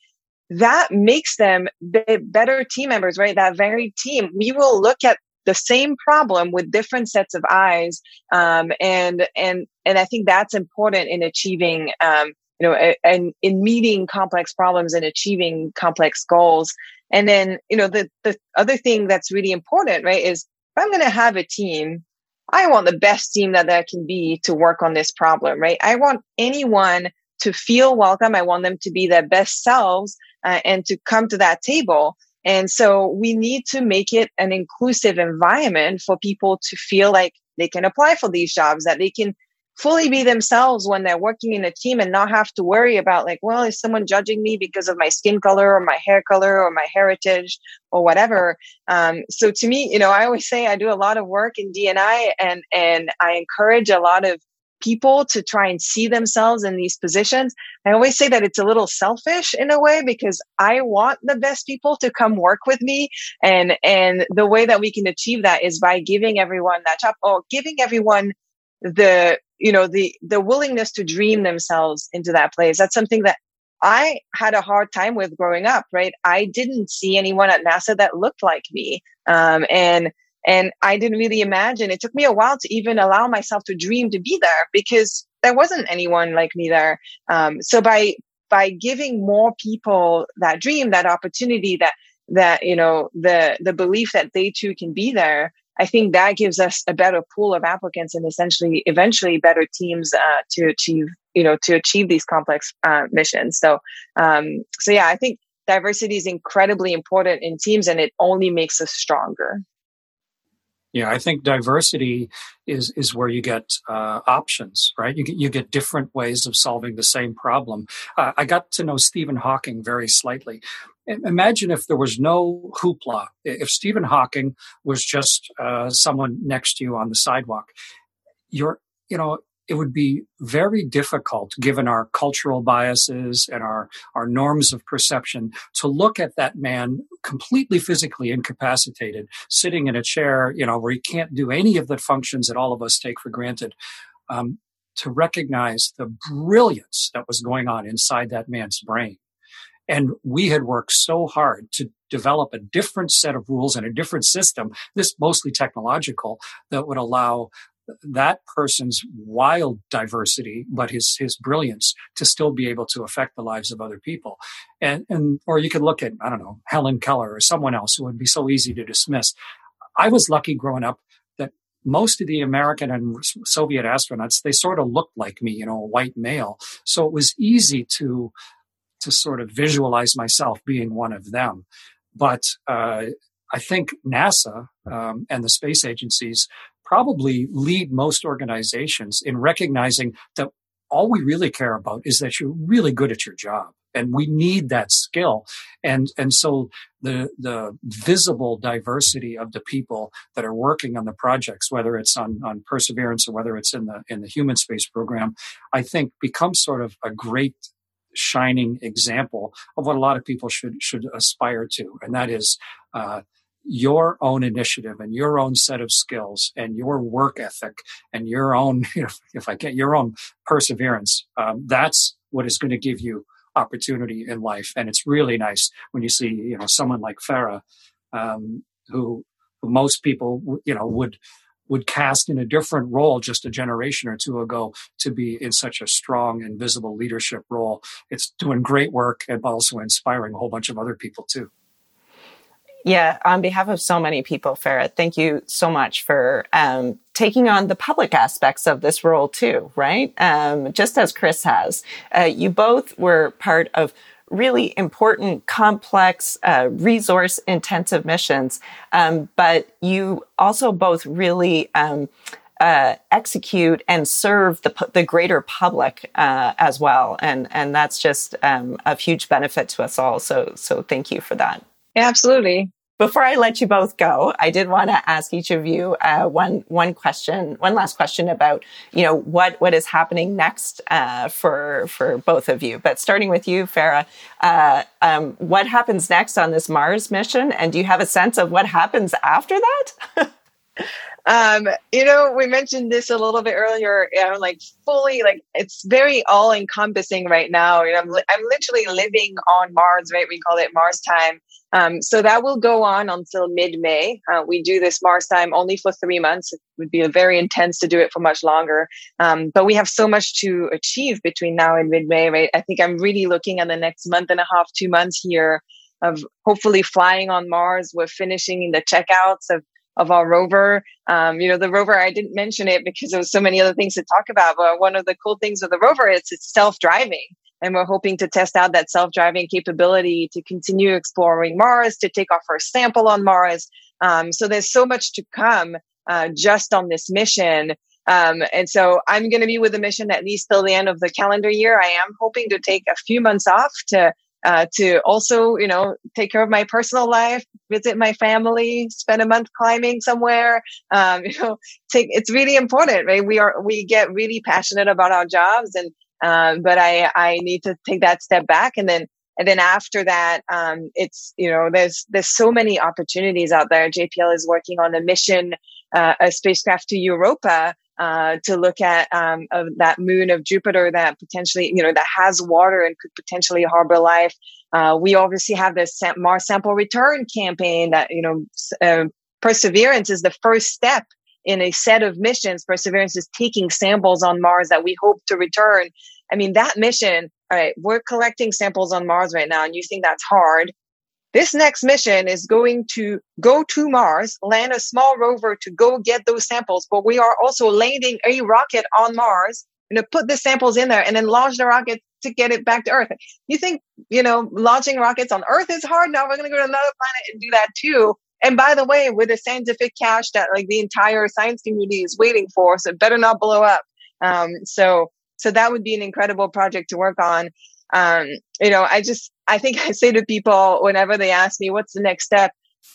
that makes them better team members, right? That very team. We will look at the same problem with different sets of eyes um, and and and i think that's important in achieving um, you know and in meeting complex problems and achieving complex goals. And then you know the the other thing that's really important right is if i'm going to have a team i want the best team that there can be to work on this problem right? I want anyone to feel welcome. I want them to be their best selves uh, and to come to that table and so we need to make it an inclusive environment for people to feel like they can apply for these jobs, that they can fully be themselves when they're working in a team and not have to worry about like, well, is someone judging me because of my skin color or my hair color or my heritage or whatever? Um, so to me, you know, I always say I do a lot of work in DNI and, and I encourage a lot of people to try and see themselves in these positions. I always say that it's a little selfish in a way because I want the best people to come work with me. And, and the way that we can achieve that is by giving everyone that job or giving everyone the, you know, the, the willingness to dream themselves into that place. That's something that I had a hard time with growing up, right? I didn't see anyone at NASA that looked like me. Um, and and I didn't really imagine. It took me a while to even allow myself to dream to be there because there wasn't anyone like me there. Um, so by by giving more people that dream, that opportunity, that that you know the the belief that they too can be there, I think that gives us a better pool of applicants and essentially eventually better teams uh, to achieve you know to achieve these complex uh, missions. So um, so yeah, I think diversity is incredibly important in teams and it only makes us stronger. Yeah, I think diversity is is where you get uh, options, right? You get you get different ways of solving the same problem. Uh, I got to know Stephen Hawking very slightly. Imagine if there was no hoopla. If Stephen Hawking was just uh, someone next to you on the sidewalk, you're you know it would be very difficult given our cultural biases and our, our norms of perception to look at that man completely physically incapacitated sitting in a chair you know where he can't do any of the functions that all of us take for granted um, to recognize the brilliance that was going on inside that man's brain. And we had worked so hard to develop a different set of rules and a different system, this mostly technological, that would allow that person's wild diversity, but his his brilliance to still be able to affect the lives of other people. And and or you could look at I don't know Helen Keller or someone else who would be so easy to dismiss. I was lucky growing up that most of the American and Soviet astronauts they sort of looked like me, you know, a white male. So it was easy to to sort of visualize myself being one of them. But uh, I think NASA um, and the space agencies probably lead most organizations in recognizing that all we really care about is that you're really good at your job and we need that skill. And and so the the visible diversity of the people that are working on the projects whether it's on on perseverance or whether it's in the in the human space program i think becomes sort of a great shining example of what a lot of people should should aspire to and that is uh, your own initiative and your own set of skills and your work ethic and your own, if, if I get your own perseverance, um, that's what is going to give you opportunity in life. And it's really nice when you see, you know, someone like Farah, um, who, who most people, you know, would, would cast in a different role just a generation or two ago to be in such a strong and visible leadership role. It's doing great work and also inspiring a whole bunch of other people too. Yeah, on behalf of so many people, Farah, thank you so much for um, taking on the public aspects of this role too, right? Um, just as Chris has. Uh, you both were part of really important, complex, uh, resource intensive missions, um, but you also both really um, uh, execute and serve the, the greater public uh, as well, and and that's just um, of huge benefit to us all. So so thank you for that. Absolutely. Before I let you both go, I did want to ask each of you uh, one one question, one last question about you know what what is happening next uh, for for both of you. But starting with you, Farah, uh, um, what happens next on this Mars mission, and do you have a sense of what happens after that? Um, you know, we mentioned this a little bit earlier. Know, like fully, like it's very all encompassing right now. You know, I'm, I'm literally living on Mars, right? We call it Mars time. Um, so that will go on until mid May. Uh, we do this Mars time only for three months. It would be very intense to do it for much longer. Um, but we have so much to achieve between now and mid May, right? I think I'm really looking at the next month and a half, two months here of hopefully flying on Mars. We're finishing the checkouts of of our rover. Um, you know, the rover, I didn't mention it because there was so many other things to talk about, but one of the cool things of the rover is it's self-driving. And we're hoping to test out that self-driving capability to continue exploring Mars, to take our first sample on Mars. Um, so there's so much to come uh, just on this mission. Um, and so I'm going to be with the mission at least till the end of the calendar year. I am hoping to take a few months off to uh, to also, you know, take care of my personal life, visit my family, spend a month climbing somewhere. Um, you know, take, it's really important, right? We are, we get really passionate about our jobs and, um, but I, I need to take that step back and then, and then after that, um, it's, you know, there's, there's so many opportunities out there. JPL is working on a mission, uh, a spacecraft to Europa, uh, to look at um, that moon of Jupiter that potentially, you know, that has water and could potentially harbor life. Uh, we obviously have this Mars sample return campaign that, you know, uh, Perseverance is the first step in a set of missions. Perseverance is taking samples on Mars that we hope to return. I mean, that mission, all right, we're collecting samples on Mars right now, and you think that's hard. This next mission is going to go to Mars, land a small rover to go get those samples, but we are also landing a rocket on Mars and to put the samples in there and then launch the rocket to get it back to Earth. You think, you know, launching rockets on Earth is hard? Now we're going to go to another planet and do that too. And by the way, with a scientific cache that like the entire science community is waiting for, so it better not blow up. Um, so, so that would be an incredible project to work on. Um, you know, I just, I think I say to people whenever they ask me, what's the next step?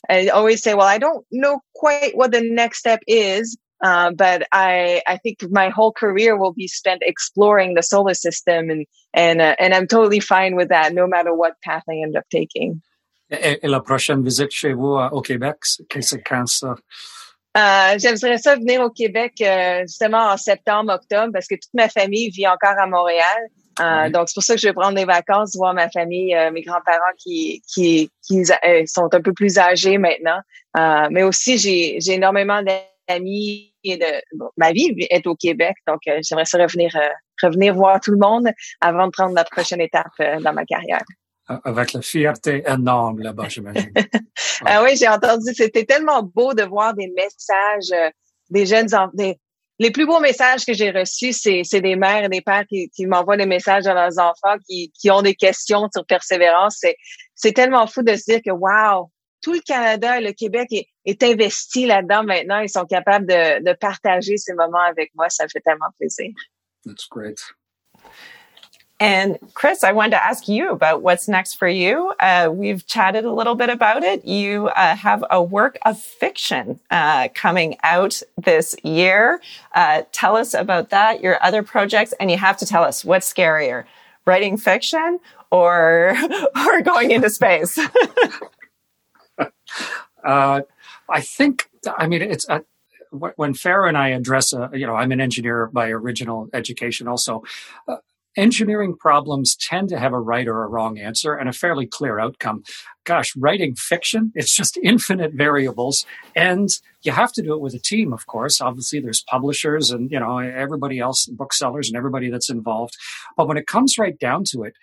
I always say, well, I don't know quite what the next step is. Uh, but I, I think my whole career will be spent exploring the solar system and, and, uh, and I'm totally fine with that, no matter what path I end up taking. Et, la prochaine visite chez vous au Québec, c'est quand ça? Euh, J'aimerais ça venir au Québec euh, justement en septembre, octobre, parce que toute ma famille vit encore à Montréal. Euh, donc, c'est pour ça que je vais prendre des vacances, voir ma famille, euh, mes grands-parents qui, qui, qui euh, sont un peu plus âgés maintenant. mais aussi, j'ai, j'ai énormément d'amis et de, ma vie est au Québec. Donc, j'aimerais ça revenir, revenir voir tout le monde avant de prendre la prochaine étape dans ma carrière. Avec la fierté énorme là-bas, j'imagine. ah oui, j'ai entendu. C'était tellement beau de voir des messages des jeunes, des, les plus beaux messages que j'ai reçus, c'est, des mères et des pères qui, m'envoient des messages à leurs enfants qui, ont des questions sur persévérance. C'est, tellement fou de se dire que, wow, tout le Canada et le Québec est, investi là-dedans maintenant. Ils sont capables de, de partager ces moments avec moi. Ça me fait tellement plaisir. That's great. And Chris, I wanted to ask you about what's next for you. Uh, we've chatted a little bit about it. You uh, have a work of fiction uh, coming out this year. Uh, tell us about that, your other projects, and you have to tell us what's scarier, writing fiction or or going into space. Uh, I think. I mean, it's uh, when Farah and I address a, you know, I'm an engineer by original education also. Uh, engineering problems tend to have a right or a wrong answer and a fairly clear outcome. Gosh, writing fiction, it's just infinite variables. And you have to do it with a team, of course. Obviously, there's publishers and, you know, everybody else, booksellers and everybody that's involved. But when it comes right down to it,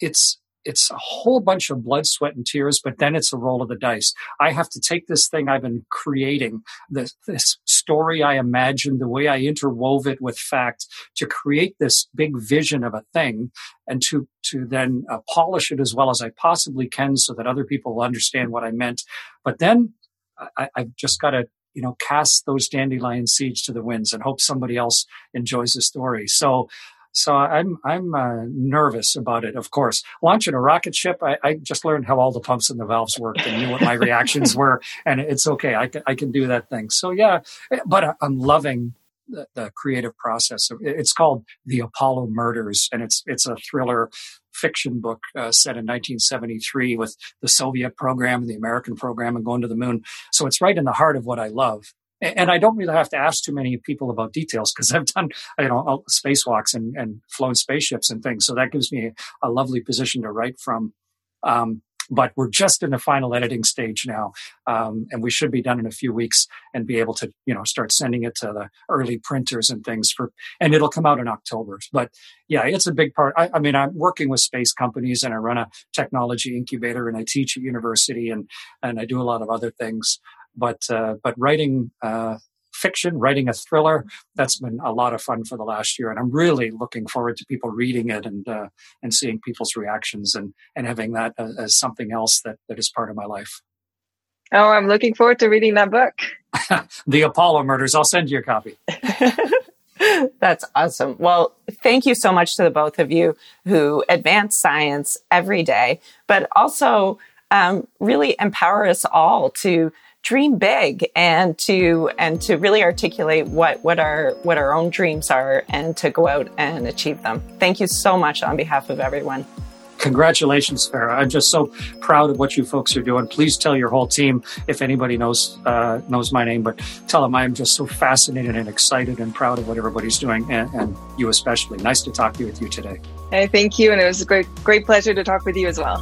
it's it's a whole bunch of blood, sweat, and tears, but then it's a roll of the dice. I have to take this thing I've been creating, this, this story I imagined, the way I interwove it with fact to create this big vision of a thing and to, to then uh, polish it as well as I possibly can so that other people will understand what I meant. But then I, I've just got to you know, cast those dandelion seeds to the winds and hope somebody else enjoys the story. So so I'm I'm uh, nervous about it. Of course, launching a rocket ship, I, I, just learned how all the pumps and the valves worked and knew what my reactions were, and it's okay. I can I can do that thing. So yeah, but I'm loving the, the creative process. It's called The Apollo Murders, and it's it's a thriller fiction book uh, set in 1973 with the Soviet program and the American program and going to the moon. So it's right in the heart of what I love and I don't really have to ask too many people about details because I've done you know spacewalks and, and flown spaceships and things. So that gives me a lovely position to write from. Um, but we're just in the final editing stage now, um, and we should be done in a few weeks and be able to you know start sending it to the early printers and things for, and it'll come out in October. But yeah, it's a big part. I, I mean, I'm working with space companies and I run a technology incubator and I teach at university and and I do a lot of other things but uh, but writing uh, fiction, writing a thriller. That's been a lot of fun for the last year, and I'm really looking forward to people reading it and uh, and seeing people's reactions and and having that as, as something else that that is part of my life. Oh, I'm looking forward to reading that book. the Apollo Murders. I'll send you a copy. That's awesome. Well, thank you so much to the both of you who advance science every day, but also um, really empower us all to dream big and to and to really articulate what what our what our own dreams are and to go out and achieve them. Thank you so much on behalf of everyone. Congratulations, Farah. I'm just so proud of what you folks are doing. Please tell your whole team if anybody knows uh, knows my name, but tell them I'm just so fascinated and excited and proud of what everybody's doing, and, and you especially. Nice to talk to you with you today. Hey, thank you, and it was a great great pleasure to talk with you as well.